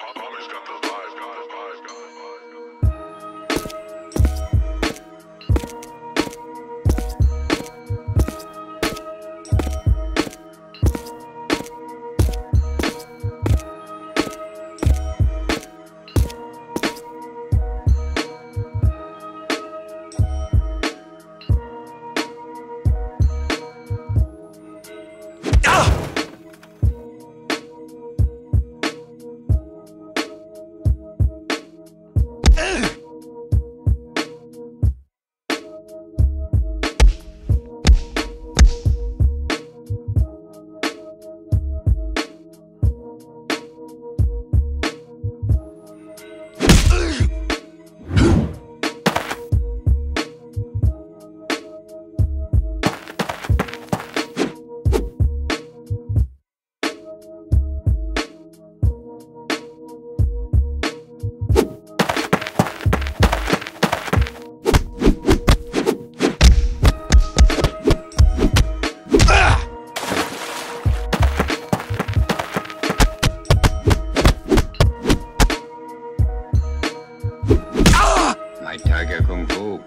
Oh, Tiger kung fu.